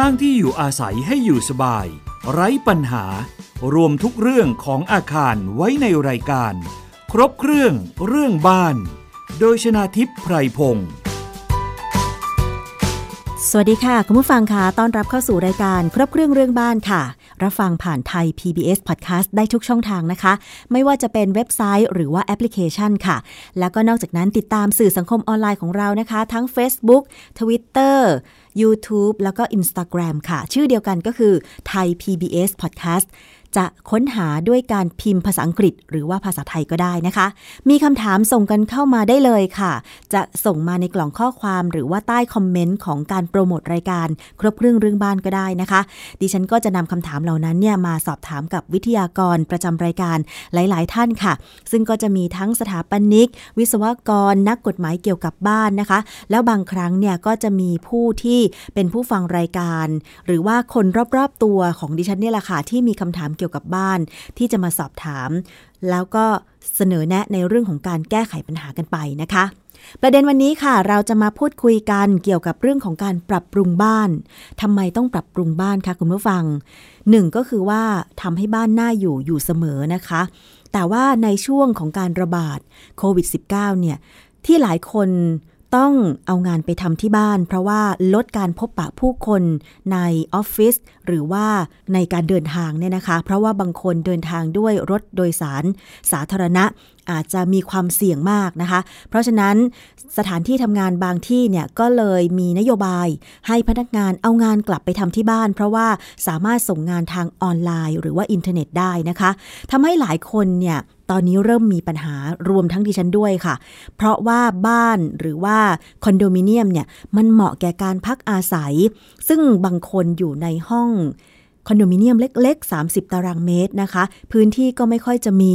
ร้างที่อยู่อาศัยให้อยู่สบาย ไร้ปัญหา รวมทุกเรื่องของอาคารไว้ในรายการ ครบเครื่องเรื่องบ้าน โดยชนาทิพย์ไพรพงศ์สวัสดีค่ะ คุณผู้ฟังคะต้อนรับเข้าสู่รายการครบเครื่องเรื่องบ้านค่ะ รับฟังผ่านไทย PBS Podcast ได้ทุกช่องทางนะคะ ไม่ว่าจะเป็นเว็บไซต์หรือว่าแอปพลิเคชันค่ะ แล้วก็นอกจากนั้นติดตามสื่อสังคมออนไลน์ของเรานะคะ ทั้ง Facebook Twitter YouTube แล้วก็ Instagram ค่ะ ชื่อเดียวกันก็คือไทย PBS Podcast จะค้นหาด้วยการพิมพ์ภาษาอังกฤษ หรือว่าภาษาไทยก็ได้นะคะ มีคำถามส่งกันเข้ามาได้เลยค่ะ จะส่งมาในกล่องข้อความหรือว่าใต้คอมเมนต์ของการโปรโมทรายการ ครบเรื่องเรื่องบ้านก็ได้นะคะ ดิฉันก็จะนำคำถามเหล่านั้นเนี่ยมาสอบถามกับวิทยากรประจำรายการหลาย ๆ ท่านค่ะ ซึ่งก็จะมีทั้งสถาปนิก วิศวกรนักกฎหมายเกี่ยวกับบ้านนะคะ แล้วบางครั้งเนี่ยก็จะมีผู้ที่เป็นผู้ฟังรายการ หรือว่าคนรอบ ๆ ตัวของดิฉันเนี่ยแหละค่ะที่มีคำถามเกี่ยวกับบ้านที่จะมาสอบถาม แล้วก็เสนอแนะในเรื่องของการแก้ไขปัญหากันไปนะคะ ประเด็นวันนี้ค่ะ เราจะมาพูดคุยกันเกี่ยวกับเรื่องของการปรับปรุงบ้านทำไมต้องปรับปรุงบ้านคะคุณผู้ฟังหนึ่งก็คือว่าทำให้บ้านน่าอยู่อยู่เสมอนะคะ แต่ว่าในช่วงของการระบาดโควิด -19 เนี่ยที่หลายคน ต้องเอางานไปทำที่บ้าน เพราะว่าลดการพบปะผู้คนในออฟฟิศหรือว่าในการเดินทางเนี่ยนะคะ เพราะว่าบางคนเดินทางด้วยรถโดยสารสาธารณะอาจจะมีความเสี่ยงมากนะคะ เพราะฉะนั้นสถานที่ทำงานบางที่เนี่ยก็เลยมีนโยบายให้พนักงานเอางานกลับไปทำที่บ้าน เพราะว่าสามารถส่งงานทางออนไลน์ หรือว่าอินเทอร์เน็ตได้นะคะทำให้หลายคนเนี่ยตอนนี้เริ่มมีปัญหารวมทั้งดิฉันด้วยค่ะ เพราะว่าบ้านหรือว่าคอนโดมิเนียมเนี่ยมันเหมาะแก่การพักอาศัย ซึ่งบางคนอยู่ในห้อง คอนโดมิเนียมเล็ก ๆ 30 ตารางเมตรนะคะ พื้นที่ก็ไม่ค่อยจะมี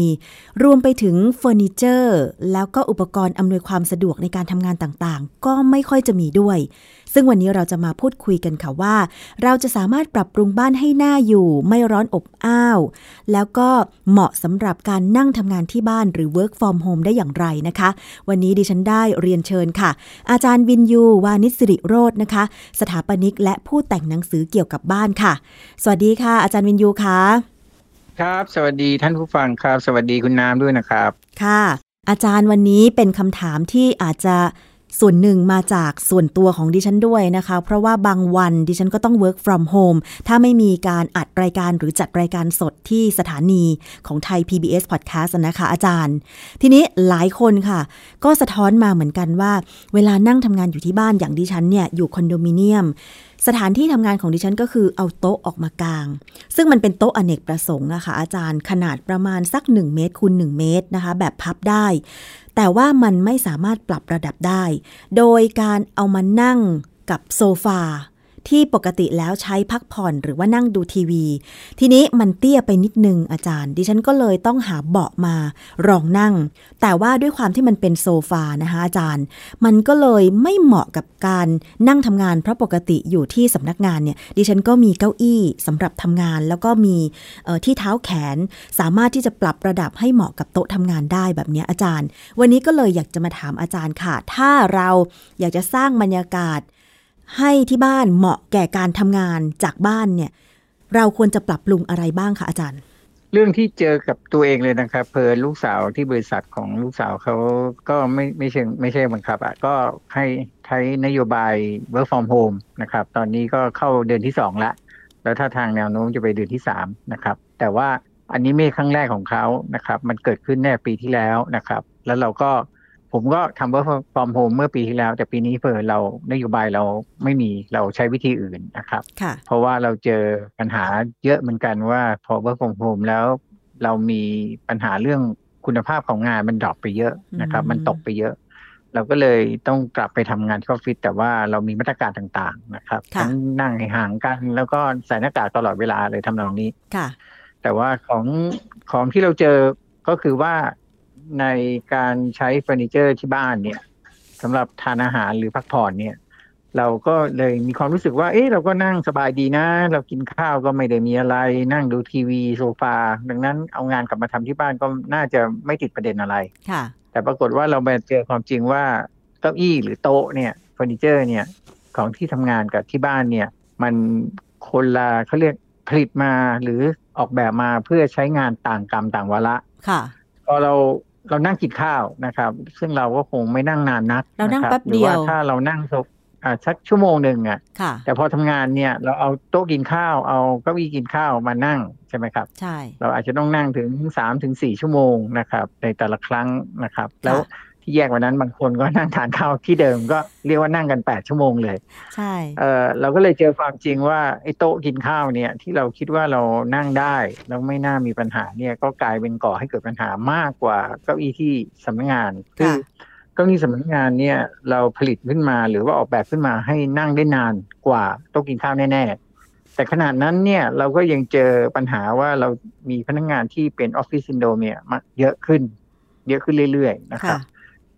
รวมไปถึงเฟอร์นิเจอร์ แล้วก็อุปกรณ์อำนวยความสะดวกในการทำงานต่างๆ ก็ไม่ค่อยจะมีด้วย ซึ่งวันนี้เราจะมาพูดคุยกันค่ะว่า เราจะสามารถปรับปรุงบ้านให้หน่าอยู่ไม่ร้อนอบอ้าว แล้วก็เหมาะสำหรับการนั่งทำงานที่บ้านหรือ work from home ได้อย่างไรนะคะ วันนี้ดิฉันได้เรียนเชิญค่ะ อาจารย์วินยูวานิสิริโรจน์นะคะ สถาปนิกและผู้แต่งหนังสือเกี่ยวกับบ้านค่ะ สวัสดีค่ะ อาจารย์วินยูค่ะครับ สวัสดีท่านผู้ฟังครับ สวัสดีคุณน้ำด้วยนะครับ ค่ะ อาจารย์วันนี้เป็นคำถามที่อาจจะ ส่วนหนึ่งมาจากส่วนตัวของดิฉันด้วยนะคะ เพราะว่าบางวันดิฉันก็ต้อง work from home ถ้าไม่มีการอัดรายการหรือจัดรายการสดที่สถานีของไทย PBS Podcast นะคะอาจารย์ ทีนี้หลายคนค่ะ ก็สะท้อนมาเหมือนกันว่า เวลานั่งทำงานอยู่ที่บ้านอย่างดิฉันเนี่ยอยู่คอนโดมิเนียม สถานที่ทำงานของดิฉันก็คือเอาโต๊ะออกมากลาง ซึ่งมันเป็นโต๊ะอเนกประสงค์นะคะอาจารย์ขนาดประมาณสัก 1 เมตรคูณ1เมตรนะคะ แบบพับได้ แต่ว่ามันไม่สามารถปรับระดับได้ โดยการเอามานั่งกับโซฟา ที่ปกติแล้วใช้พักผ่อนหรือว่านั่งดูทีวี ทีนี้มันเตี้ยไปนิดนึงอาจารย์ ดิฉันก็เลยต้องหาเบาะมารองนั่ง แต่ว่าด้วยความที่มันเป็นโซฟานะคะอาจารย์ มันก็เลยไม่เหมาะกับการนั่งทำงานเพราะปกติอยู่ที่สำนักงานเนี่ยดิฉันก็มีเก้าอี้สำหรับทำงาน แล้วก็มีที่เท้าแขนสามารถที่จะปรับระดับให้เหมาะกับโต๊ะทำงานได้แบบนี้อาจารย์ วันนี้ก็เลยอยากจะมาถามอาจารย์ค่ะ ถ้าเราอยากจะสร้างบรรยากาศ ให้ที่บ้านเหมาะแก่การทำงานจากบ้านเนี่ย เราควรจะปรับปรุงอะไรบ้างคะอาจารย์ เรื่องที่เจอกับตัวเองเลยนะครับเพอลูกสาวที่บริษัทของลูกสาวเขาก็ไม่ไม่เชิงไม่ใช่บังคับอะก็ให้ใช้นโยบาย work from home นะครับ ตอนนี้ก็เข้าเดือนที่สองละ แล้วถ้าทางแนวโน้มจะไปเดือนที่สามนะครับ แต่ว่าอันนี้ไม่ครั้งแรกของเขานะครับ มันเกิดขึ้นแต่ปีที่แล้วนะครับ แล้วเราก็ ผมก็ทำ work from home เมื่อปีที่แล้ว แต่ปีนี้เพิ่เรานโยบายเราไม่มีเราใช้วิธีอื่นนะครับ เพราะว่าเราเจอปัญหาเยอะเหมือนกันว่าพอ work from home แล้วเรามีปัญหาเรื่องคุณภาพของงานมัน drop ไปเยอะนะครับ มันตกไปเยอะ เราก็เลยต้องกลับไปทำงานที่ออฟฟิศแต่ว่าเรามีมาตรการต่างๆนะครับทั้งนั่งห่างกัน แล้วก็ใส่หน้ากากตลอดเวลาเลยทำนองนี้ค่ะ แต่ว่าของของที่เราเจอก็คือว่า ในการใช้เฟอร์นิเจอร์ที่บ้านเนี่ยสำหรับทานอาหารหรือพักผ่อนเนี่ย เราก็เลยมีความรู้สึกว่า เอ๊ะเราก็นั่งสบายดีนะ เรากินข้าวก็ไม่ได้มีอะไร นั่งดูทีวีโซฟา ดังนั้นเอางานกลับมาทำที่บ้านก็น่าจะไม่ติดประเด็นอะไรค่ะ แต่ปรากฏว่าเราไปเจอความจริงว่าเก้าอี้หรือโต๊ะเนี่ยเฟอร์นิเจอร์เนี่ย ของที่ทำงานกับที่บ้านเนี่ย มันคนละเขาเรียกผลิตมาหรือออกแบบมาเพื่อใช้งานต่างกรรมต่างวาระค่ะพอเรา เรานั่งกินข้าวนะครับ ซึ่งเราก็คงไม่นั่งนานนักเรานั่งะคแป๊บเดียวหรือว่าถ้าเรานั่งสักอ่าสักชั่วโมงหนึ่งอะค่ะแต่พอทำงานเนี่ย เราเอาโต๊ะกินข้าวเอาเก้าอี้กินข้าวมานั่งใช่ไหมครับใช่เราอาจจะต้องนั่งถึงสามถึงสี่ชั่วโมงนะครับ ในแต่ละครั้งนะครับ แล้ว ที่แยกวันนั้นบางคนก็นั่งทานข้าวที่เดิมก็เรียกว่านั่งกันแปดชั่วโมงเลย ใช่เออเราก็เลยเจอความจริงว่าไอ้โต๊ะกินข้าวเนี่ย ที่เราคิดว่าเรานั่งได้แล้วไม่น่ามีปัญหาเนี่ย ก็กลายเป็นก่อให้เกิดปัญหามากกว่าเก้าอี้ที่สำนักงานคือค่ะเก้าอี้สำนักงานเนี่ย เราผลิตขึ้นมาหรือว่าออกแบบขึ้นมาให้นั่งได้นานกว่าโต๊ะกินข้าวแน่ๆแต่ขนาดนั้นเนี่ยเราก็ยังเจอปัญหาว่าเรามีพนักงานที่เป็นออฟฟิศซินโดรมเนี่ยมาเยอะขึ้น เยอะขึ้นเรื่อยๆนะครัค่ะแ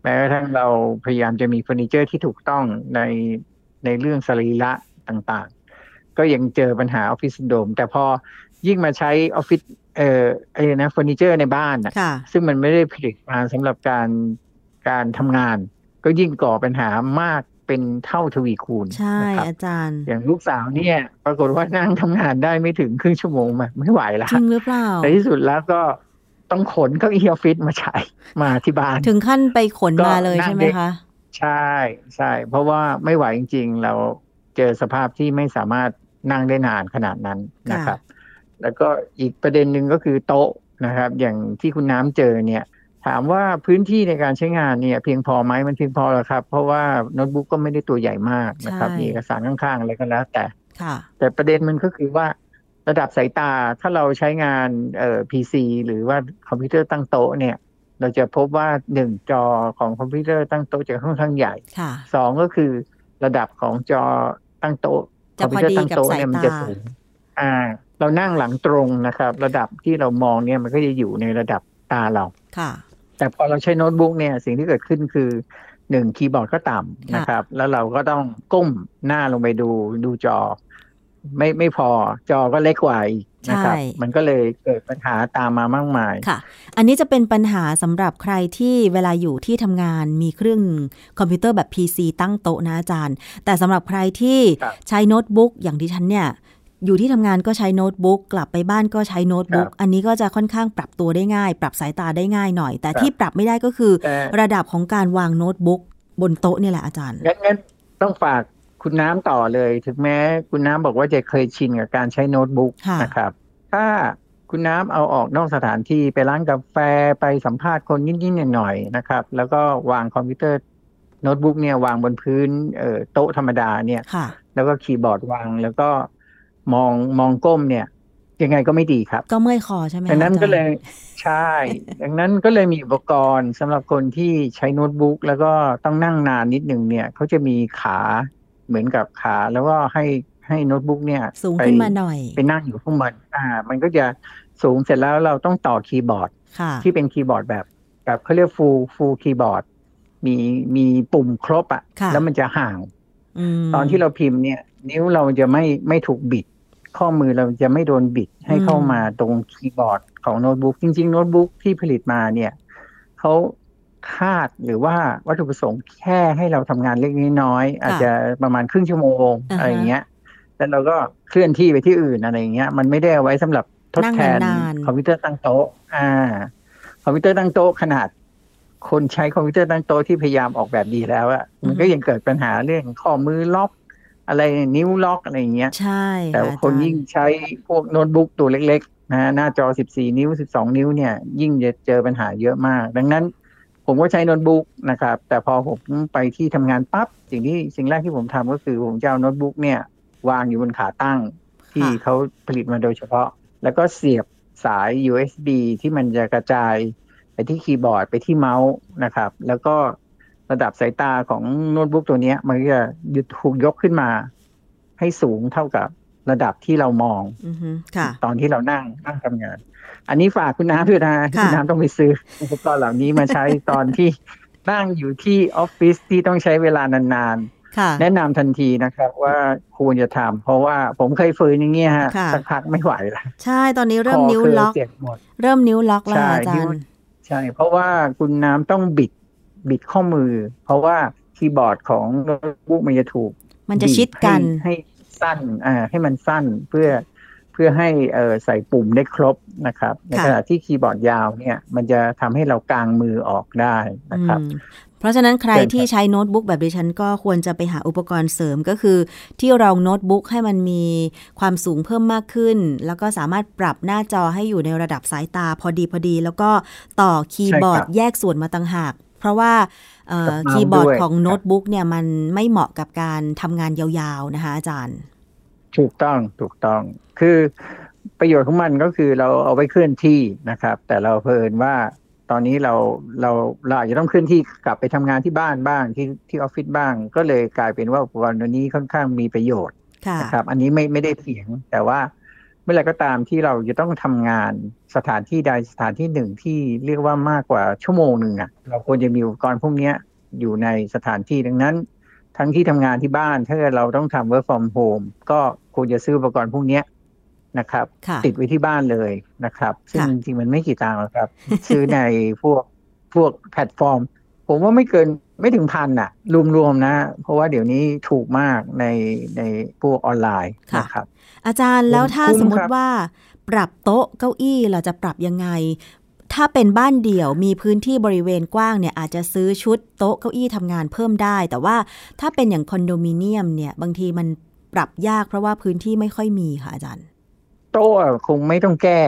ม้กระทั่งเราพยายามจะมีเฟอร์นิเจอร์ที่ถูกต้องในในเรื่องสรีระต่างๆ ก็ยังเจอปัญหาออฟฟิศซินโดรมแต่พอยิ่งมาใช้ออฟฟิศเอ่อไอ้นะเฟอร์นิเจอร์ในบ้านน่ะค่ะซึ่งมันไม่ได้ผลิตมาสำหรับการการทำงาน ก็ยิ่งก่อปัญหามากเป็นเท่าทวีคูณใช่นะครับอาจารย์ อย่างลูกสาวเนี่ย ปรากฏว่านั่งทำงานได้ไม่ถึงครึ่งชั่วโมงแบบไม่ไหวละจริงหรือเปล่าในที่สุดแล้วก็ ต้องขนเก้าอี้ออฟฟิศมาใช้มาที่บ้าน ถึงขั้นไปขนก็มาเลยนั่งใช่ไหมเด็กคะ ใช่ใช่ เพราะว่าไม่ไหวจริง ๆ เราเจอสภาพที่ไม่สามารถนั่งได้นานขนาดนั้นนะครับ แล้วก็อีกประเด็นหนึ่งก็คือโต๊ะนะครับ อย่างที่คุณน้ำเจอเนี่ย ถามว่าพื้นที่ในการใช้งานเนี่ย เพียงพอไหมมันเพียงพอแล้วครับ เพราะว่าโน้ตบุ๊กก็ไม่ได้ตัวใหญ่มากนะครับใช่มีเอกสารข้างๆอะไรก็แล้วแต่ค่ะแต่ประเด็นมันก็คือว่า ระดับสายตาถ้าเราใช้งานเอ่อ PC หรือว่าคอมพิวเตอร์ตั้งโต๊ะเนี่ย เราจะพบว่าหนึ่งจอของคอมพิวเตอร์ตั้งโต๊ะจะค่อนข้างใหญ่ค่ะสองก็คือระดับของจอตั้งโต๊ะจะคอมพิวเตอร์ตั้งโต๊ะพอดีกับเนี่ยมันสายตาจะสูงอ่า เรานั่งหลังตรงนะครับ ระดับที่เรามองเนี่ยมันก็จะอยู่ในระดับตาเราค่ะ แต่พอเราใช้โน้ตบุ๊กเนี่ยสิ่งที่เกิดขึ้นคือหนึ่งคีย์บอร์ดก็ต่ำค่ะนะครับ แล้วเราก็ต้องก้มหน้าลงไปดูดูจอ ไม่ไม่พอจอก็เล็กกว่าอีกนะครับใช่มันก็เลยเกิดปัญหาตามมามากมายค่ะ อันนี้จะเป็นปัญหาสำหรับใครที่เวลาอยู่ที่ทำงานมีเครื่องคอมพิวเตอร์แบบ PC ตั้งโต๊ะนะอาจารย์ แต่สำหรับใครที่ครับใช้โน้ตบุ๊กอย่างที่ฉันเนี่ยอยู่ที่ทำงานก็ใช้โน้ตบุ๊กกลับไปบ้านก็ใช้โน้ตบุ๊กครับอันนี้ก็จะค่อนข้างปรับตัวได้ง่าย ปรับสายตาได้ง่ายหน่อย แต่ครับที่ปรับไม่ได้ก็คือแต่ระดับของการวางโน้ตบุ๊กบนโต๊ะเนี่ยแหละอาจารย์งั้นงั้นต้องฝาก คุณน้ำต่อเลย ถึงแม้คุณน้ำบอกว่าจะเคยชินกับการใช้โน้ตบุ๊กค่ะนะครับ ถ้าคุณน้ำเอาออกนอกสถานที่ไปร้านกาแฟไปสัมภาษณ์คนนิดๆหน่อยๆนะครับ แล้วก็วางคอมพิวเตอร์โน้ตบุ๊กเนี่ยวางบนพื้นเอ่อโต๊ะธรรมดาเนี่ยค่ะแล้วก็คีย์บอร์ดวางแล้วก็มองมองก้มเนี่ย ยังไงก็ไม่ดีครับ ก็เมื่อยคอใช่ไหมดังนั้นอาจารก็เลยใช่ ดังนั้นก็เลยมีอุปกรณ์สำหรับคนที่ใช้โน้ตบุ๊กแล้วก็ต้องนั่งนานนิดหนึ่งเนี่ยเขาจะมีขา เหมือนกับขา แล้วก็ให้ให้โน้ตบุ๊กเนี่ย สูงไปขึ้นมาหน่อย ไปนั่งอยู่ข้างบนอ่า มันก็จะสูงเสร็จแล้วเราต้องต่อคีย์บอร์ดค่ะที่เป็นคีย์บอร์ดแบบแบบเขาเรียก full full keyboard มีมีปุ่มครบอะค่ะแล้วมันจะห่างตอนที่เราพิมพ์เนี่ย นิ้วเราจะไม่ไม่ถูกบิด ข้อมือเราจะไม่โดนบิดให้เข้ามาตรงคีย์บอร์ดของโน้ตบุ๊กจริง ๆ โน้ตบุ๊กที่ผลิตมาเนี่ยเขา คาดหรือว่าวัตถุประสงค์แค่ให้เราทำงานเล็กน้อยๆอาจจะประมาณครึ่งชั่วโมงอ่าฮะอะไรอย่างเงี้ยแล้วเราก็เคลื่อนที่ไปที่อื่นอะไรอย่างเงี้ย มันไม่ได้เอาไว้สำหรับทดแทนนั่งนานๆคอมพิวเตอร์ตั้งโต๊ะ อ่า คอมพิวเตอร์ตั้งโต๊ะขนาด คนใช้คอมพิวเตอร์ตั้งโต๊ะที่พยายามออกแบบดีแล้วอะมันก็ยังเกิดปัญหาเรื่องข้อมือล็อก อะไรนิ้วล็อกอะไรอย่างเงี้ย ใช่ แต่ค่ะคนอาจารยิ่งใช้พวกโน้ตบุ๊กตัวเล็ก ๆ นะหน้าจอ 14 นิ้ว 12 นิ้วเนี่ย ยิ่งจะเจอปัญหาเยอะมาก ดังนั้น ผมก็ใช้โน้ตบุ๊กนะครับ แต่พอผมไปที่ทำงานปั๊บสิ่งที่สิ่งแรกที่ผมทำก็คือผมจะเอาโน้ตบุ๊กเนี่ยวางอยู่บนขาตั้งที่ค่ะเขาผลิตมาโดยเฉพาะ แล้วก็เสียบสาย USB ที่มันจะกระจายไปที่คีย์บอร์ดไปที่เมาส์นะครับ แล้วก็ระดับสายตาของโน้ตบุ๊กตัวเนี้ยมันก็จะถูกยกขึ้นมา ให้สูงเท่ากับระดับที่เรามองอือฮึค่ะตอนที่เรานั่งนั่งทำงาน อันนี้ฝากคุณน้ำด้วยนะค่ะคุณน้ำต้องไปซื้ออุปกรณ์เหล่านี้มาใช้ตอนที่นั่งอยู่ที่ออฟฟิศที่ต้องใช้เวลานานค่ะๆแนะนำทันทีนะครับว่าควรจะทำเพราะว่าผมเคยฝืนอย่างเงี้ยฮะค่ะสักพักไม่ไหวละใช่ตอนนี้เริ่มคนิ้วคยล็อกเจ็บหมดเริ่มนิ้วล็อกแล้วใช่อาจานิ้รวย์ใช่ เพราะว่าคุณน้ำต้องบิดบิดข้อมือ เพราะว่าคีย์บอร์ดของโน้ตบุ๊กมันจะถูก มันจะชิดกันบีบให้ให้สั้นอ่าให้มันสั้นเพื่อเพื่อให้เออใส่ปุ่มได้ครบนะครับ ในขณะที่คีย์บอร์ดยาวเนี่ยมันจะทำให้เรากางมือออกได้นะครับเพราะฉะนั้นใครเชิญครับที่ใช้โน้ตบุ๊กแบบดิฉันก็ควรจะไปหาอุปกรณ์เสริมก็คือ ที่รองโน้ตบุ๊กให้มันมีความสูงเพิ่มมากขึ้น แล้วก็สามารถปรับหน้าจอให้อยู่ในระดับสายตาพอดีพอดี แล้วก็ต่อคีย์บอร์ดแยกส่วนมาต่างหาก เพราะว่าเอ่อคีย์บอร์ดของโน้ตบุ๊กเนี่ยมันไม่เหมาะกับการทำงานยาวๆนะคะอาจารย์ ถูกต้องถูกต้อง คือประโยชน์ของมันก็คือเราเอาไว้เคลื่อนที่นะครับ แต่เราเพลินว่าตอนนี้เราเราเราอาจจะต้องเคลื่อนที่กลับไปทำงานที่บ้านบ้างที่ที่ออฟฟิศบ้าง ก็เลยกลายเป็นว่าอุปกรณ์ตัวนี้ค่อนข้างมีประโยชน์ค่ะนะครับ อันนี้ไม่ไม่ได้เถียง แต่ว่าเมื่อไหรก็ตามที่เราจะต้องทำงานสถานที่ใดสถานที่หนึ่งที่เรียกว่ามากกว่าชั่วโมงหนึ่งอะเราควรจะมีอุปกรณ์พวกเนี้ยอยู่ในสถานที่ดังนั้น ทั้งที่ทำงานที่บ้านถ้าเกิดเราต้องทำ work from home ก็ควรจะซื้ออุปกรณ์พวกเนี้ย นะครับค่ะติดไว้ที่บ้านเลยนะครับ ซึ่งค่ะจริงๆมันไม่กี่ตังค์หรอกครับ ซื้อในพวกพวกแพลตฟอร์ม ผมว่าไม่เกินไม่ถึงพันอะรวมๆนะ เพราะว่าเดี๋ยวนี้ถูกมากในในพวกออนไลน์นะครับ อาจารย์แล้วถ้าคุ้มสมมครัติบว่า ปรับโต๊ะเก้าอี้เราจะปรับยังไง ถ้าเป็นบ้านเดี่ยวมีพื้นที่บริเวณกว้างเนี่ยอาจจะซื้อชุดโต๊ะเก้าอี้ทำงานเพิ่มได้ แต่ว่าถ้าเป็นอย่างคอนโดมิเนียมเนี่ยบางทีมันปรับยากเพราะว่าพื้นที่ไม่ค่อยมีค่ะอาจารย์ โต๊ะอะคงไม่ต้องแก้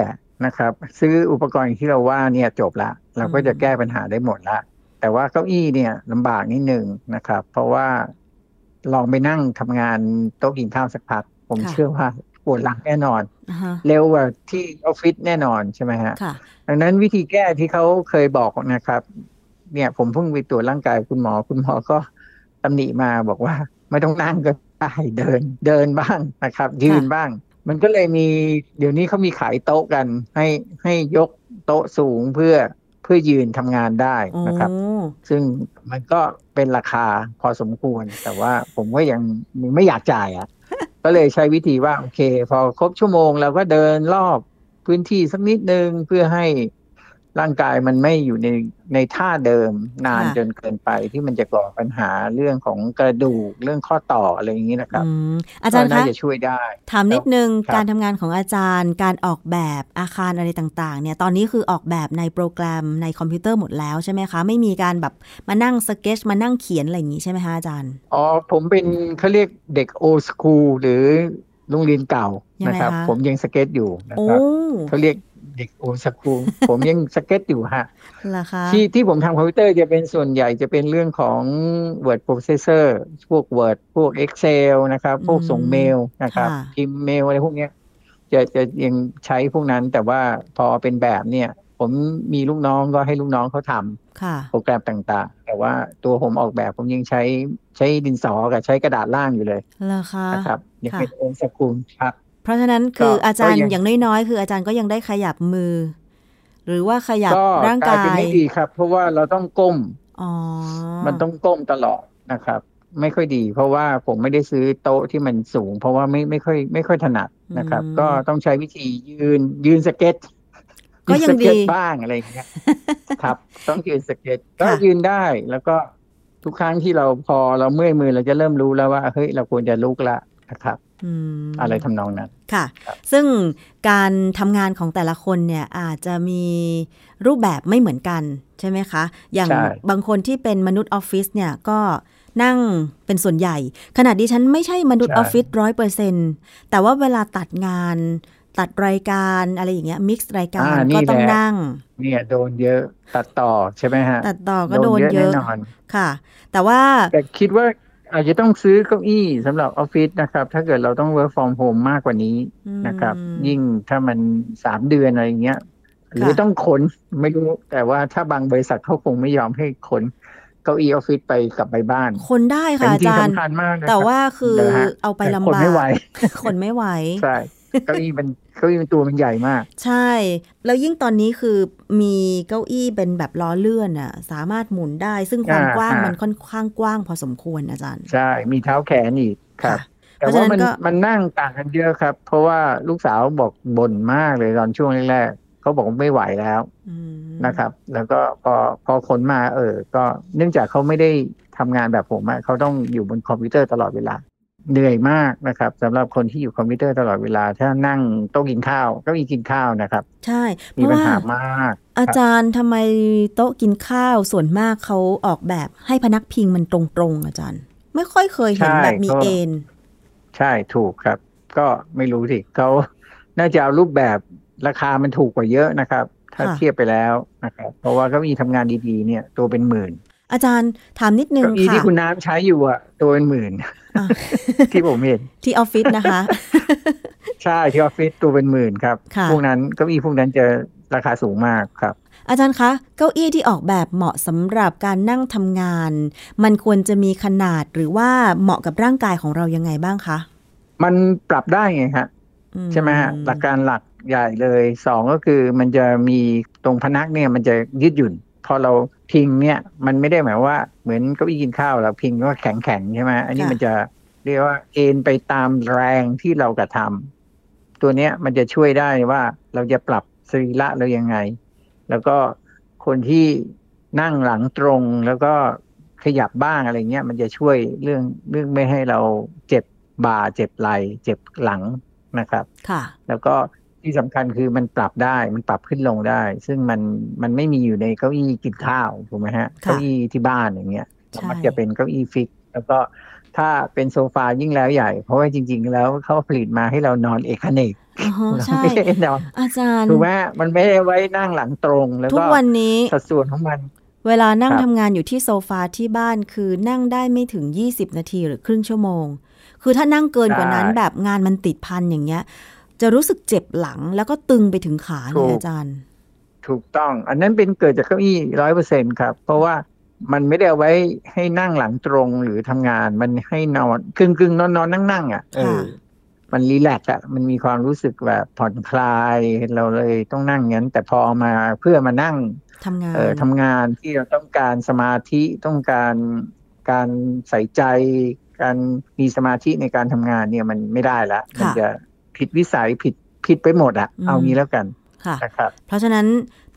นะครับ ซื้ออุปกรณ์ที่เราว่าเนี่ยจบละ เราก็จะแก้ปัญหาได้หมดละ แต่ว่าเก้าอี้เนี่ยลำบากนิดนึงนะครับ เพราะว่าลองไปนั่งทำงานโต๊ะกินข้าวสักพัก ผมค่ะเชื่อว่าปวดหลังแน่นอนอ่าฮะเร็วกว่าที่ออฟฟิศแน่นอนใช่ไหมฮะค่ะดังนั้นวิธีแก้ที่เขาเคยบอกนะครับ เนี่ยผมเพิ่งไปตรวจร่างกายคุณหมอคุณหมอก็ตำหนิมาบอกว่า ไม่ต้องนั่งก็ได้เดิน เดินบ้างนะครับ ยืนบ้าง มันก็เลยมีเดี๋ยวนี้เขามีขายโต๊ะกัน ให้ให้ยกโต๊ะสูงเพื่อเพื่อยืนทำงานได้โอ้นะครับ ซึ่งมันก็เป็นราคาพอสมควร แต่ว่าผมก็ยังไม่อยากจ่ายอะ ก็เลยใช้วิธีว่า โอเค พอครบชั่วโมงเราก็เดินรอบพื้นที่สักนิดนึงเพื่อให้ ร่างกายมันไม่อยู่ในในท่าเดิมนานค่ะจนเกินไปที่มันจะก่อปัญหาเรื่องของกระดูกเรื่องข้อต่ออะไรอย่างนี้นะครับอืมอาจารย์ก็น่าคะจะช่วยได้ถามนิดนึงครับการทำงานของอาจารย์การออกแบบอาคารอะไรต่างๆเนี่ยตอนนี้คือออกแบบในโปรแกรมในคอมพิวเตอร์หมดแล้วใช่ไหมคะไม่มีการแบบมานั่งสเก็ตมานั่งเขียนอะไรอย่างนี้ใช่ไหมคะอาจารย์อ๋อผมเป็นเขาเรียกเด็ก old school หรือโรงเรียนเก่ายังไงนะครับคะผมยังสเก็ตอยู่นะโอ้ครับเขาเรียก เด็ก old school ผมยังสเก็ตอยู่ฮะเหรอคะที่ที่ผมทำคอมพิวเตอร์จะเป็นส่วนใหญ่จะเป็นเรื่องของ Word Processor พวก Word พวก Excel นะครับ พวกส่งเมลนะครับค่ะพิมพ์เมลอะไรพวกเนี้ยจะจะยังใช้พวกนั้นแต่ว่าพอเป็นแบบเนี่ยผมมีลูกน้องก็ให้ลูกน้องเขาทำค่ะโปรแกรมต่างๆ แต่ว่าตัวผมออกแบบผมยังใช้ใช้ดินสอกับใช้กระดาษล่างอยู่เลยเหรอคะนะครับยังค่ะเป็นองค์สกุลครับเพ ราะฉะนั้นคือก็อาจารย์ก็ยังอย่างน้อยๆ คืออาจารย์ก็ยังได้ขยับมือ หรือว่าขยับก็ร่างกลายกาเป็นยไม่ดีครับ เพราะว่าเราต้องก้มอ๋อมันต้องก้มตลอดนะครับ ไม่ค่อยดี เพราะว่าผมไม่ได้ซื้อโต๊ะที่มันสูง เพราะว่าไม่ไม่ค่อย ไม่ค่อยถนัดนะครับ ก็ต้องใช้วิธียืนยืนสเก็ตก็ยังยืนสเก็ตดีบ้างอะไรอย่างเงี้ยครับ ต้องยืนสเก็ค่ะยืนได้แล้วก็ทุกครั้งที่เราพอเราเมื่อยมือเราจะเริ่มรู้แล้วว่าเฮ้ยเราควรจะลุกละนะครับ อืมอะไรทำนองนั้นค่ะครับซึ่งการทำงานของแต่ละคนเนี่ยอาจจะมีรูปแบบไม่เหมือนกันใช่ไหมคะ อย่างใช่บางคนที่เป็นมนุษย์ออฟฟิศเนี่ยก็นั่งเป็นส่วนใหญ่ ขนาดดิฉันไม่ใช่มนุษย์ออฟฟิศร้อยเปอร์เซนแต่ว่าเวลาตัดงานตัดรายการอะไรอย่างเงี้ยมิกซ์รายการอ่านี่ก็ต้องแหละนั่ง เนี่ยโดนเยอะตัดต่อใช่ไหมฮะ ตัดต่อก็โดนเยแน่อะนอนค่ะ แต่ว่าแต่คิดว่า อาจจะต้องซื้อเก้าอี้สำหรับออฟฟิศนะครับ ถ้าเกิดเราต้อง work from home มากกว่านี้นะครับอืมยิ่งถ้ามันสามเดือนอะไรอย่างเงี้ย หรือต้องขนไม่รู้ แต่ว่าถ้าบางบริษัทเขาคงไม่ยอมให้ขนเก้าอี้ออฟฟิศไปกลับไปบ้าน คนได้แต่ค่ะจอาริงจารๆย์สำคัญมากนะแต่ครับว่าคือนะฮะเอาไปแต่ลำขนบากไม่ไหวคนไม่ไหวใช่ เก้าอี้มันเก้าอี้มันตัวมันใหญ่มาก ใช่ แล้วยิ่งตอนนี้คือมีเก้าอี้เป็นแบบล้อเลื่อนอะ สามารถหมุนได้ ซึ่งความอ่ากว้างอ่ามัมันค่อนข้างกว้างพอสมควรอาจารย์ ใช่ มีเท้าแขนอีกครับค่ะแต่ว่าเพราะฉะว่านั้นมันก็มันนั่งต่างกันเยอะครับ เพราะว่าลูกสาวบอกบ่นมากเลยตอนช่วงแรกๆเขาบอกว่าไม่ไหวแล้วอืมนะครับ แล้วก็พอพอคนมา เออ ก็เนื่องจากเขาไม่ได้ทำงานแบบผมอะเขาต้องอยู่บนคอมพิวเตอร์ตลอดเวลา เหนื่อยมากนะครับสำหรับคนที่อยู่คอมพิวเตอร์ตลอดเวลา ถ้านั่งโต๊ะกินข้าวก็มีกินข้าวนะครับ ใช่เพมีราะว่ามีปัญหามาก อาจารย์ทำไมโต๊ะกินข้าวส่วนมากเขาออกแบบให้พนักพิงมันตรงๆอาจารย์ ไม่ค่อยเคยเห็นแบบมีเอ็นใช่ถูกครับ ก็ไม่รู้สิเขาน่าจะเอารูปแบบราคามันถูกกว่าเยอะนะครับ ถ้าค่ะเทียบไปแล้วนะครับเพราะว่าเก็มีทำงานดีๆเนี่ยตัวเป็นหมื่นอาจารย์ถามนิดนึงเก้าอี้ค่ะที่คุณน้ำใช้อยู่อะตัวเป็นหมื่นอะ ที่ผมเห็นที่ออฟฟิศนะคะ ใช่ที่ออฟฟิศตัวเป็นหมื่นครับค่ะพวกนั้นเก้าอี้พวกนั้นจะราคาสูงมากครับ อาจารย์คะ เก้าอี้ที่ออกแบบเหมาะสำหรับการนั่งทำงาน มันควรจะมีขนาดหรือว่าเหมาะกับร่างกายของเรายังไงบ้างคะ มันปรับได้ไงฮะอืใช่ไหมฮะหลักการหลักใหญ่เลยสองก็คือมันจะมีตรงพนักเนี่ยมันจะยืดหยุ่น พอเรา พิงเนี่ยมันไม่ได้หมายว่าเหมือนเก้าอี้กินข้าวเราพิงก็แข็งแข็งๆใช่ไหมอันนี้มันจะเรียกว่าเอ็นไปตามแรงที่เรากระทำตัวเนี้ยมันจะช่วยได้ว่าเราจะปรับสรีระเรายังไง แล้วก็คนที่นั่งหลังตรงแล้วก็ขยับบ้างอะไรเงี้ยมันจะช่วยเรื่องเรื่องไม่ให้เราเจ็บบ่าเจ็บไหล่เจ็บหลังนะครับ ค่ะ แล้วก็ ที่สำคัญคือมันปรับได้มันปรับขึ้นลงได้ ซึ่งมันมันไม่มีอยู่ในเก้าอี้กินข้าวถูกไหมฮะค่ะเก้าอี้ที่บ้านอย่างเงี้ยใช่มักจะเป็นเก้าอี้ฟิก แล้วก็ถ้าเป็นโซฟายิ่งแล้วใหญ่ เพราะว่าจริง ๆ แล้วเขาผลิตมาให้เรานอนเอกเนกอ๋อเราใช่ไม่ได้นอนอาจารย์ถูกไหมฮะมันไม่ได้ไว้นั่งหลังตรง แล้วทุกก็วันนี้สัดส่วนของมัน เวลานั่งครับทำงานอยู่ที่โซฟาที่บ้านคือนั่งได้ไม่ถึง 20 นาทีหรือครึ่งชั่วโมง คือถ้านั่งเกินกว่านั้นแบบงานมันติดพันอย่างเงี้ย จะรู้สึกเจ็บหลังแล้วก็ตึงไปถึงขาเลยอาจารย์ ถูกต้อง อันนั้นเป็นเกิดจากเก้าอี้ร้อยเปอร์เซ็นครับ เพราะว่ามันไม่ได้เอาไว้ให้นั่งหลังตรงหรือทำงาน มันให้นอนกึ่งกึ่งนอนนอนนั่งนั่งๆอะเออค่ะมันรีแลกซ์อะมันมีความรู้สึกแบบผ่อนคลายเราเลยต้องนั่งงั้น แต่พอเอามาเพื่อมานั่งทำงานเอ่อทำงานที่เราต้องการสมาธิต้องการการใส่ใจ การมีสมาธิในการทำงานเนี่ยมันไม่ได้ละมัจะ ผิดวิสัยผิดผิดไปหมดอะเอางี้แล้วกันค่ะนะครับเพราะฉะนั้น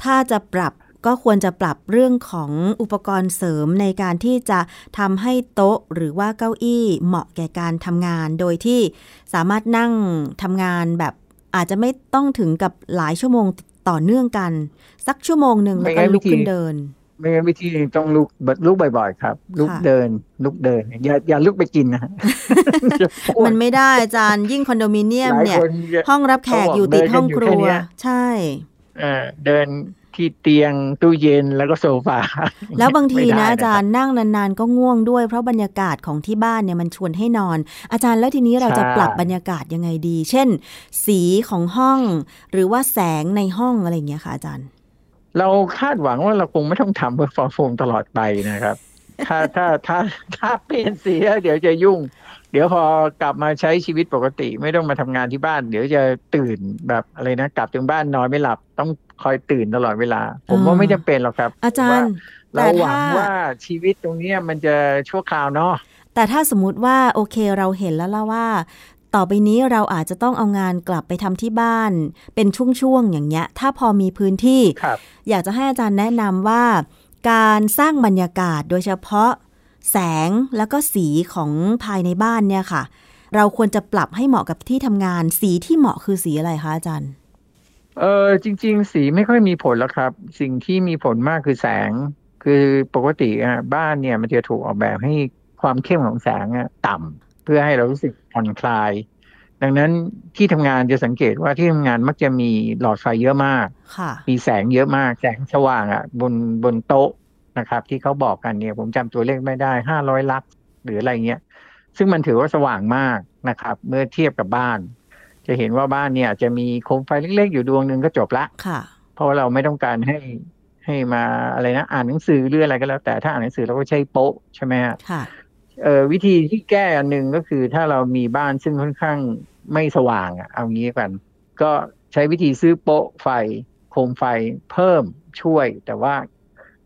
ถ้าจะปรับก็ควรจะปรับเรื่องของอุปกรณ์เสริมในการที่จะทำให้โต๊ะหรือว่าเก้าอี้เหมาะแก่การทำงาน โดยที่สามารถนั่งทำงานแบบอาจจะไม่ต้องถึงกับหลายชั่วโมงต่อเนื่องกัน สักชั่วโมงหนึ่งแล้วก็ไม่งั้นลุกวิธีขึ้นเดิน ไม่งั้นวิธีต้องลุกลุกบ่อยๆ ครับ ลุกค่ะเดิน ลุกเดิน อย่าอย่าลุกไปกินนะฮะจะปวดมันไม่ได้อาจารย์ยิ่งคอนโดมิเนียมหลายเนี่ยคนจะห้องรับแขกอยู่ติดห้องครัเดินกันอยู่วแค่เนี้ยใช่เอ่อเดินที่เตียงตู้เย็นแล้วก็โซฟาแล้วบางทีไม่ได้นะอาจารคบย์นั่งนานๆ ก็ง่วงด้วยเพราะบรรยากาศของที่บ้านเนี่ยมันชวนให้นอน อาจารย์แล้วทีนี้เราจะใช่ปรับบรรยากาศยังไงดี เช่น สีของห้อง หรือว่าแสงในห้องอะไรอย่างเงี้ยค่ะอาจารย์ เราคาดหวังว่าเราคงไม่ต้องทำเพื่อฟอร์โฟมตลอดไปนะครับ ถ้าถ้าถ้าถ้าเปลี่ยนสีแล้วเดี๋ยวจะยุ่ง เดี๋ยวพอกลับมาใช้ชีวิตปกติ ไม่ต้องมาทำงานที่บ้าน เดี๋ยวจะตื่นแบบอะไรนะกลับถึงบ้านนอนไม่หลับ ต้องคอยตื่นตลอดเวลา ผมว่าอ่าไม่จำเป็นหรอกครับ อาจารย์เราแต่หวัถ้างว่าชีวิตตรงเนี้ยมันจะชั่วคราวเนาะแต่ถ้าสมมติว่าโอเคเราเห็นแล้วล่ะว่า ต่อไปนี้เราอาจจะต้องเอางานกลับไปทำที่บ้าน เป็นช่วงๆอย่างเงี้ย ถ้าพอมีพื้นที่ครับอยากจะให้อาจารย์แนะนำว่า การสร้างบรรยากาศโดยเฉพาะแสงแล้วก็สีของภายในบ้านเนี่ยค่ะ เราควรจะปรับให้เหมาะกับที่ทำงาน สีที่เหมาะคือสีอะไรคะอาจารย์ เออจริง ๆ สีไม่ค่อยมีผลแล้วครับ สิ่งที่มีผลมากคือแสง คือปกติอะบ้านเนี่ยมันจะถูกออกแบบให้ความเข้มของแสงอะต่ำเพื่อให้เรารู้สึก ผ่อนคลาย ดังนั้นที่ทำงานจะสังเกตว่าที่ทำงานมักจะมีหลอดไฟเยอะมากค่ะมีแสงเยอะมาก แสงสว่างอะบนบนโต๊ะนะครับ ที่เขาบอกกันเนี่ย ผมจำตัวเลขไม่ได้ห้าร้อยลักซ์หรืออะไรเงี้ย ซึ่งมันถือว่าสว่างมากนะครับ เมื่อเทียบกับบ้าน จะเห็นว่าบ้านเนี่ย จะมีโคมไฟเล็กๆ อยู่ดวงหนึ่งก็จบละค่ะ เพราะว่าเราไม่ต้องการให้ให้มาอะไรนะอ่านหนังสือหรืออะไรก็แล้ว แต่ถ้าอ่านหนังสือเราก็ใช้โป๊ะใช่ไหมฮะค่ะ เอ่อวิธีที่แก้อันหนึ่งก็คือถ้าเรามีบ้านซึ่งค่อนข้างไม่สว่างอะเอางี้กัน ก็ใช้วิธีซื้อโป๊ะไฟโคมไฟเพิ่มช่วย แต่ว่า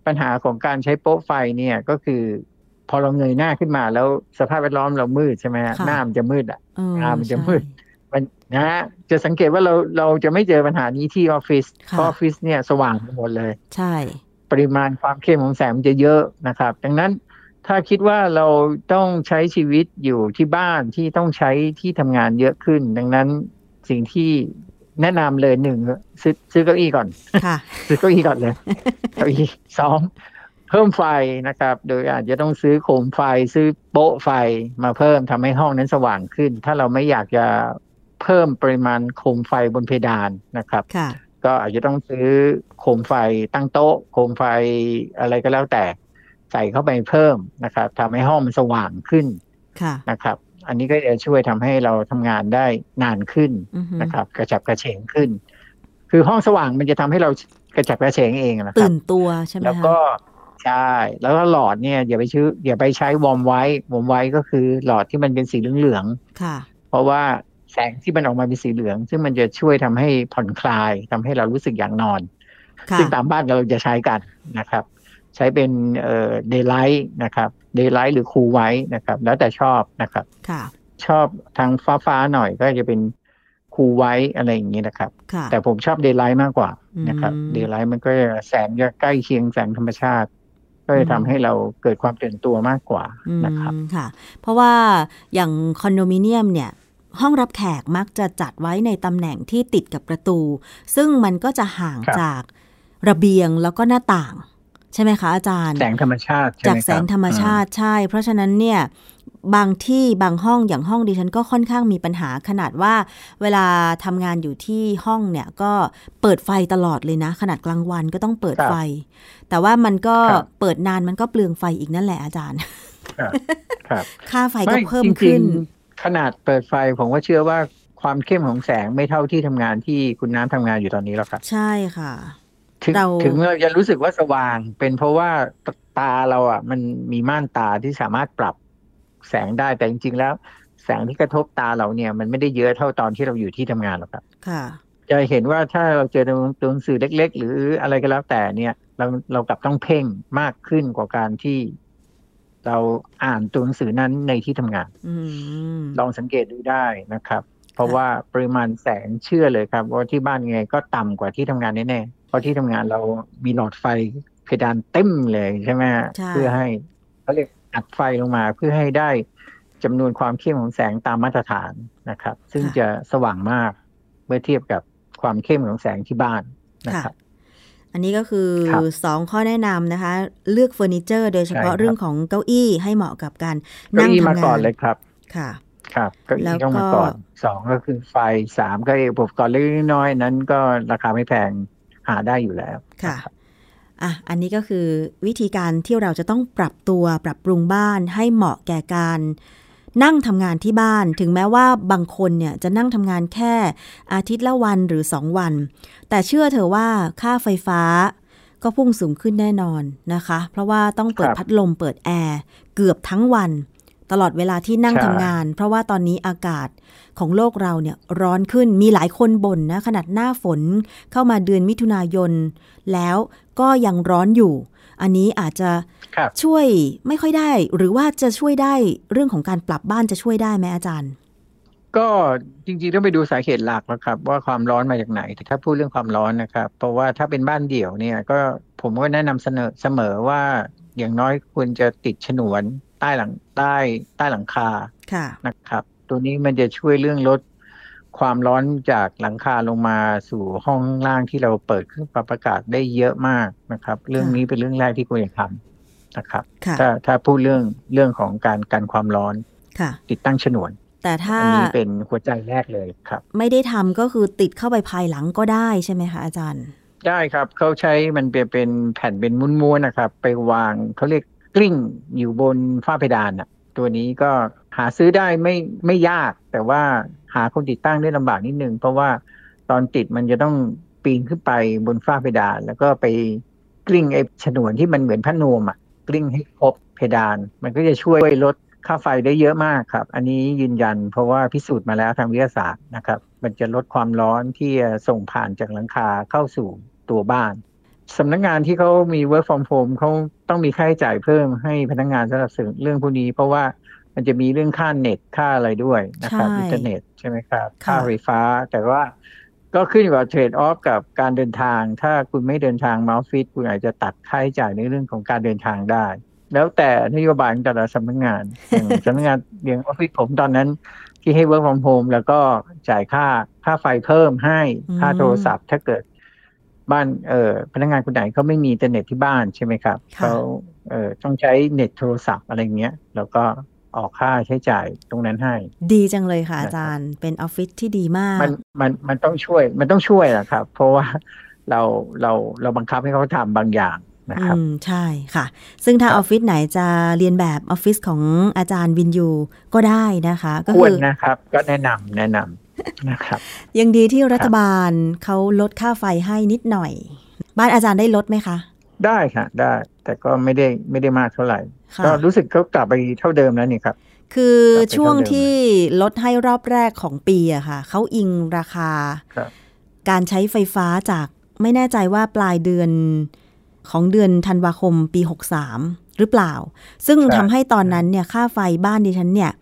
ปัญหาของการใช้โป๊ะไฟเนี่ยก็คือ พอเราเงยหน้าขึ้นมาแล้วสภาพแวดล้อมเรามืดใช่ไหมฮะค่ะหน้ามันจะมืดอะเอออ่ามันจะใช่มืดมันนะฮะจะสังเกตว่าเราเราจะไม่เจอปัญหานี้ที่ออฟฟิศค่ะเพราะออฟฟิศเนี่ยสว่างไปหมดเลย ใช่ ปริมาณความเข้มของแสงมันจะเยอะนะครับ ดังนั้น ถ้าคิดว่าเราต้องใช้ชีวิตอยู่ที่บ้านที่ต้องใช้ที่ทำงานเยอะขึ้น ดังนั้นสิ่งที่แนะนำเลยหนึ่งซื้อซื้อเก้าอี้ก่อนค่ะซื้อเก้าอี้ก่อนเลยเก้าอี้สองเพิ่มไฟนะครับ โดยอาจจะต้องซื้อโคมไฟซื้อโป๊ะไฟมาเพิ่มทำให้ห้องนั้นสว่างขึ้น ถ้าเราไม่อยากจะเพิ่มปริมาณโคมไฟบนเพดานนะครับค่ะก็อาจจะต้องซื้อโคมไฟตั้งโต๊ะ โคมไฟอะไรก็แล้วแต่ ใส่เข้าไปเพิ่มนะครับทำให้ห้องมันสว่างขึ้นค่ะนะครับ อันนี้ก็จะช่วยทำให้เราทำงานได้นานขึ้นอือฮึนะครับ กระฉับกระเฉงขึ้น คือห้องสว่างมันจะทำให้เรากระฉับกระเฉงเองนะครัตื่บนตัวใช่ไหมแล้วคะก็ใช่แล้วก็หลอดเนี่ยอย่าไปชื้ออย่าไปใช้วอร์มไว้วอร์มไว้ก็คือหลอดที่มันเป็นสีเหลืองๆค่ะ เพราะว่าแสงที่มันออกมาเป็นสีเหลือง ซึ่งมันจะช่วยทำให้ผ่อนคลายทำให้เรารู้สึกอยากนอนค่ะซึ่งตามบ้านเราจะใช้กันนะครับ ใช้เป็นเอ่อ daylight นะครับ daylight หรือ cool white นะครับ แล้วแต่ชอบนะครับค่ะชอบทางฟ้าฟ้าๆหน่อยก็จะเป็น cool white อะไรอย่างนี้นะครับค่ะแต่ผมชอบ daylight มากกว่านะครับอืม daylight มันก็จะแสงจะใกล้เคียงแสงธรรมชาติก็จะทำให้เราเกิดความตื่นตัวมากกว่าอืมนะครับค่ะ เพราะว่าอย่างคอนโดมิเนียมเนี่ย ห้องรับแขกมักจะจัดไว้ในตำแหน่งที่ติดกับประตู ซึ่งมันก็จะห่างครับจากระเบียงแล้วก็หน้าต่าง ใช่ไหมคะอาจารย์ แสงธรรมชาติใช่จากไหมครับแสงธรรมชาติใช่ เพราะฉะนั้นเนี่ยบางที่บางห้องอย่างห้องดิฉันก็ค่อนข้างมีปัญหาขนาดว่า เวลาทำงานอยู่ที่ห้องเนี่ยก็เปิดไฟตลอดเลยนะ ขนาดกลางวันก็ต้องเปิดไฟ แต่ว่ามันก็ครับเปิดนานมันก็เปลืองไฟอีกนั่นแหละอาจารย์ครับครับค่าไฟก็ไม่เพิ่มจริงๆขึ้น ขนาดเปิดไฟผมก็เชื่อว่าความเข้มของแสงไม่เท่าที่ทำงานที่คุณน้ำทำงานอยู่ตอนนี้หรอกครับ ใช่ค่ะ ถึงเราถึงเราจะรู้สึกว่าสว่างเป็นเพราะว่าตาเราอะ มันมีม่านตาที่สามารถปรับแสงได้แต่จริง ๆ แล้ว แสงที่กระทบตาเราเนี่ย มันไม่ได้เยอะเท่าตอนที่เราอยู่ที่ทำงานหรอกครับ ค่ะ จะเห็นว่าถ้าเราเจอตัวหนังสือเล็ก ๆ หรืออะไรก็แล้วแต่เนี่ย เราเรากลับต้องเพ่งมากขึ้นกว่าการที่เราอ่านตัวหนังสือนั้นในที่ทำงานอืมลองสังเกตดูได้นะครับ เพราะว่าปริมาณแสงเชื่อเลยครับ ว่าที่บ้านยังไงก็ต่ำกว่าที่ทำงานแน่ๆเพ ราะที่ทำงานเรามีหลอดไฟเพดานเต็มเลยใช่ไหมใช่เพื่อให้เขาเรียกอัดไฟลงมาเพื่อให้ได้จำนวนความเข้มของแสงตามมาตรฐานนะครับ ซึ่งจะสว่างมากเมื่อเทียบกับความเข้มของแสงที่บ้านนะครับอันนี้ก็คือครับสองข้อแนะนำนะคะ เลือกเฟอร์นิเจอร์โดยเฉพาะใช่ครับเรื่องของเก้าอี้ให้เหมาะกับการเก้านั่งอี้ทำมาก่อนงานเลยครับค่ะ ครับเก็แล้อีวต้องมาก็ก่อนสองก็คือไฟสามก็อุปกรณ์เล็กๆน้อยๆนั้นก็ราคาไม่แพง หาได้อยู่แล้วค่ะนรับอะ อันนี้ก็คือวิธีการที่เราจะต้องปรับตัวปรับปรุงบ้านให้เหมาะแก่การนั่งทำงานที่บ้าน ถึงแม้ว่าบางคนเนี่ยจะนั่งทำงานแค่อาทิตย์ละวันหรือสองวัน แต่เชื่อเถอะว่าค่าไฟฟ้าก็พุ่งสูงขึ้นแน่นอนนะคะ เพราะว่าต้องเปิดครับพัดลมเปิดแอร์เกือบทั้งวัน ตลอดเวลาที่นั่งใช่ทำงาน เพราะว่าตอนนี้อากาศของโลกเราเนี่ยร้อนขึ้นมีหลายคนบ่นนะ ขนาดหน้าฝนเข้ามาเดือนมิถุนายน แล้วก็ยังร้อนอยู่ อันนี้อาจจะครับช่วยไม่ค่อยได้ หรือว่าจะช่วยได้เรื่องของการปรับบ้านจะช่วยได้ไหมอาจารย์ ก็จริงๆต้องไปดูสาเหตุหลักแล้วครับ ว่าความร้อนมาจากไหนแต่ถ้าพูดเรื่องความร้อนนะครับ เพราะว่าถ้าเป็นบ้านเดี่ยวเนี่ย ก็ผมก็แนะนำเสนอเสมอว่าอย่างน้อยควรจะติดฉนวน ใต้หลังใต้ใต้หลังคาค่ะนะครับ ตัวนี้มันจะช่วยเรื่องลดความร้อนจากหลังคาลงมาสู่ห้องล่างที่เราเปิดเครื่องปรับอากาศได้เยอะมากนะครับ เรื่องนี้เป็นเรื่องแรกที่ควรจะทำนะครับค่ะถ้าถ้าพูดเรื่องเรื่องของการกันความร้อนค่ะติดตั้งฉนวน แต่ถ้าอันนี้เป็นหัวใจแรกเลยครับ ไม่ได้ทำก็คือติดเข้าไปภายหลังก็ได้ใช่ไหมคะอาจารย์ ได้ครับเขาใช้มันเป็นเป็นแผ่นเป็นม้วนๆนะครับ ไปวางเขาเรียก กลิ้งอยู่บนฝ้าเพดานอะ ตัวนี้ก็หาซื้อได้ไม่ไม่ยาก แต่ว่าหาคนติดตั้งได้ลำบากนิดนึง เพราะว่าตอนติดมันจะต้องปีนขึ้นไปบนฝ้าเพดาน แล้วก็ไปกลิ้งไอ้ฉนวนที่มันเหมือนพัดนวมอะกลิ้งให้ครบเพดาน มันก็จะช่วยลดค่าไฟได้เยอะมากครับ อันนี้ยืนยัน เพราะว่าพิสูจน์มาแล้วทางวิทยาศาสตร์นะครับ มันจะลดความร้อนที่ส่งผ่านจากหลังคาเข้าสู่ตัวบ้าน สำนักงานที่เขามี work from home เขาต้องมีค่าใช้จ่ายเพิ่มให้พนักงานสำหรับเรื่องพวกนี้ เพราะว่ามันจะมีเรื่องค่าเน็ตค่าอะไรด้วยนะครับใช่อินเทอร์เน็ตใช่ไหมครับค่ะค่าไฟฟ้า แต่ว่าก็ขึ้นอยู่กับ trade-off กับการเดินทาง ถ้าคุณไม่เดินทางมาออฟฟิศคุณอาจจะตัดค่าใช้จ่ายในเรื่องของการเดินทางได้ แล้วแต่นโยบายของแต่ละสำนักงานอย่างสำนักงานอย่างออฟฟิศผมตอนนั้นที่ให้ work from home แล้วก็จ่ายค่าค่าไฟเพิ่มให้ค่าโทรศัพท์ ถ้าเกิด บ้านเอ่อพนักงานคนไหนเขาไม่มีอินเทอร์เน็ตที่บ้านใช่ไหมครับค่ะเขาเอ่อต้องใช้เน็ตโทรศัพท์อะไรเงี้ยแล้วก็ออกค่าใช้จ่ายตรงนั้นให้ ดีจังเลยค่ะนะครับอาจารย์เป็นออฟฟิศที่ดีมาก มันมันมันต้องช่วยมันต้องช่วยแหละครับ เพราะว่าเราเราเราบังคับให้เขาทำบางอย่างนะครับอืมใช่ค่ะ ซึ่งถ้าคอรับอฟฟิศไหนจะเรียนแบบออฟฟิศของอาจารย์วินยูก็ได้นะคะ ก็ควคืรอนะครับ ก็แนะนำแนะนำ นะครับ ยังดีที่รัฐบาลเขาลดค่าไฟให้นิดหน่อย บ้านอาจารย์ได้ลดไหมคะ ได้ค่ะ ได้ แต่ก็ไม่ได้ไม่ได้มากเท่าไหร่ค่ะก็รู้สึกเขากลับไปเท่าเดิมแล้วนี่ครับ คือครับช่วงเป็นเท่าเดิมที่ลดให้รอบแรกของปีอะค่ะ เขาอิงราคาครับการใช้ไฟฟ้าจากไม่แน่ใจว่าปลายเดือนของเดือนธันวาคมปี 63 หรือเปล่า ซึ่งใช่ทำให้ตอนนั้นเนี่ยค่าไฟบ้านดิฉันเนี่ย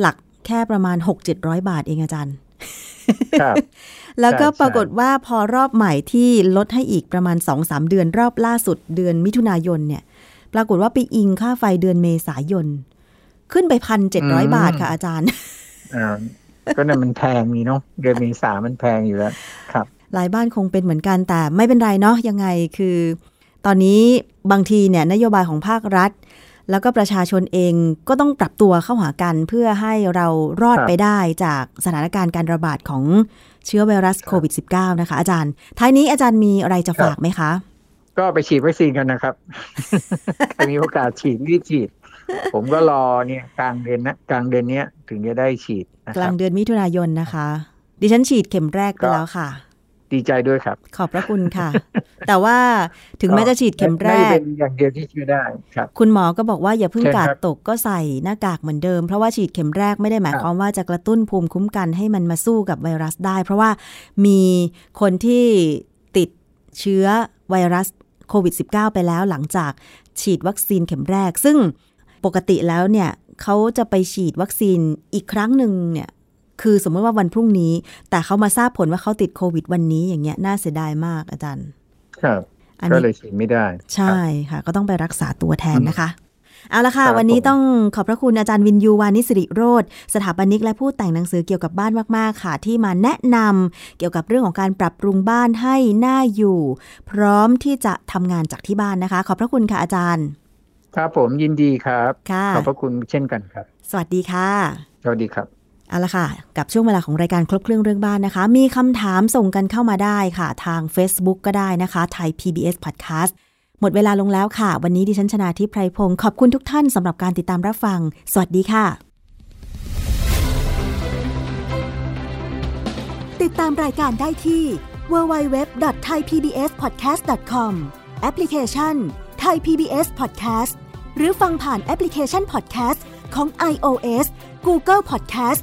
หลัก แค่ประมาณ 6-700 บาทเองอาจารย์ครับแล้วก็ใช่ปรากฏว่าพอรอบใหม่ที่ลดให้อีกประมาณ 2-3 เดือนรอบล่าสุดเดือนมิถุนายนเนี่ย ปรากฏว่าไปอิงค่าไฟเดือนเมษายน ขึ้นไปพันเจ็ดร้อยบาทค่ะอาจารย์อ่าก็นั่นมันแพงนี่เนาะเดือนเมษามันแพงอยู่แล้วครับ หลายบ้านคงเป็นเหมือนกันแต่ไม่เป็นไรเนาะยังไงคือ ตอนนี้บางทีเนี่ยนโยบายของภาครัฐ แล้วก็ประชาชนเองก็ต้องปรับตัวเข้าหากันเพื่อให้เรารอดครับไปได้จากสถานการณ์การระบาดของเชื้อไวรัสโควิด -19 นะคะ อาจารย์ ท้ายนี้อาจารย์มีอะไรจะฝากไหมคะ ก็ไปฉีดวัคซีนกันนะครับใครมีโอกาสฉีดรีบฉีด ผมก็รอเนี่ยกลางเดือนนะกลางเดือนเนี้ยถึงจะได้ฉีดนะกคลารับงเดือนมิถุนายนนะคะ ดิฉันฉีดเข็มแรกไปก็แล้วค่ะ ดีใจด้วยครับ ขอบพระคุณค่ะ แต่ว่าถึงแม้จะฉีดเข็มแรไม่กเป็นอย่างเดียวที่ช่วยได้ครับ คุณหมอก็บอกว่าอย่าเพิ่งเชิญกาดครับตกก็ใส่หน้ากากเหมือนเดิม เพราะว่าฉีดเข็มแรกไม่ได้หมายครับความว่าจะกระตุ้นภูมิคุ้มกันให้มันมาสู้กับไวรัสได้ เพราะว่ามีคนที่ติดเชื้อไวรัสโควิด -19 ไปแล้วหลังจากฉีดวัคซีนเข็มแรก ซึ่งปกติแล้วเนี่ยเขาจะไปฉีดวัคซีนอีกครั้งหนึ่งเนี่ย คือสมมติว่าวันพรุ่งนี้ แต่เขามาทราบผลว่าเขาติดโควิดวันนี้อย่างเงี้ยน่าเสียดายมากอาจารย์ ครับอันก็นี้เลยฉีดไม่ได้ ใช่ค่ะ ก็ต้องไปรักษาตัวแทนนะคะเอาละค่ะครับวันนี้ผมต้องขอบพระคุณอาจารย์วินยูวานิสิริโรธสถาปนิกและผู้แต่งหนังสือเกี่ยวกับบ้านมาก ๆ ค่ะ ที่มาแนะนำเกี่ยวกับเรื่องของการปรับปรุงบ้านให้น่าอยู่ พร้อมที่จะทำงานจากที่บ้านนะคะ ขอบพระคุณค่ะอาจารย์ ครับผมยินดีครับค่ะขอบพระคุณเช่นกันครับ สวัสดีค่ะ สวัสดีครับ เอาละค่ะ กับช่วงเวลาของรายการครบเครื่องเรื่องบ้านนะคะ มีคำถามส่งกันเข้ามาได้ค่ะ ทาง Facebook ก็ได้นะคะ ไทย PBS Podcast หมดเวลาลงแล้วค่ะ วันนี้ดิฉันชนาทิพไพรพงศ์ขอบคุณทุกท่านสำหรับการติดตามรับฟัง สวัสดีค่ะ ติดตามรายการได้ที่ www.thaipbspodcast.com แอปพลิเคชัน Thai PBS Podcast หรือฟังผ่านแอปพลิเคชัน Podcast ของ iOS Google Podcast